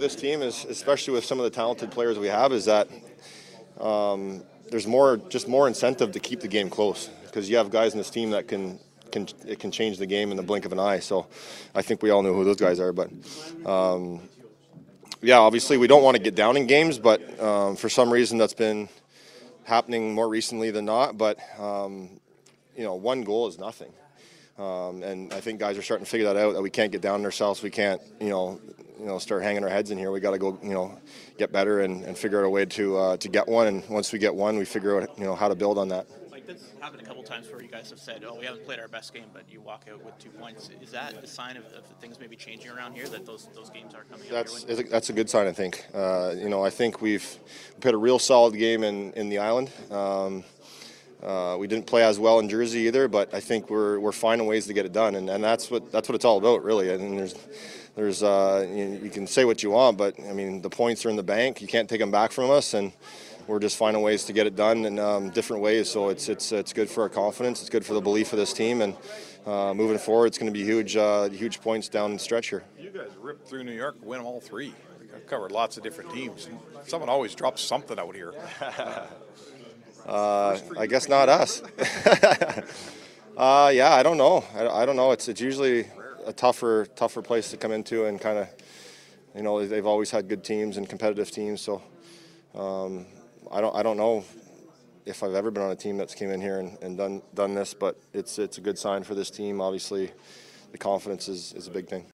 This team is, especially with some of the talented players we have, is that um, there's more, just more incentive to keep the game close because you have guys in this team that can can it can change the game in the blink of an eye. So I think we all know who those guys are, but. Um, yeah, obviously we don't want to get down in games, but um, for some reason that's been happening more recently than not. But um, you know, one goal is nothing, um, and I think guys are starting to figure that out. That we can't get down on ourselves. We can't, you know, you know, start hanging our heads in here. We got to go, you know, get better and, and figure out a way to uh, to get one. And once we get one, we figure out, you know, how to build on that. Like that's happened a couple times where you guys have said, "Oh, we haven't played our best game," but you walk out with two points. Is that a sign of, of things maybe changing around here? That those those games are coming. That's way? that's a good sign, I think. Uh, you know, I think we've played a real solid game in, in the island. Um, uh, we didn't play as well in Jersey either, but I think we're we're finding ways to get it done, and, and that's what that's what it's all about, really. I mean, there's there's uh, you, you can say what you want, but I mean the points are in the bank. You can't take them back from us, and we're just finding ways to get it done in um, different ways. So it's it's it's good for our confidence. It's good for the belief of this team, and uh, moving forward, it's going to be huge uh, huge points down the stretch here. You guys ripped through New York, win all three. I've covered lots of different teams. Someone always drops something out here. Uh, I guess not us. uh, yeah, I don't know. I, I don't know. It's it's usually a tougher tougher place to come into and kind of, you know, they've always had good teams and competitive teams. So um, I don't I don't know if I've ever been on a team that's came in here and, and done done this, but it's it's a good sign for this team. Obviously, the confidence is, is a big thing.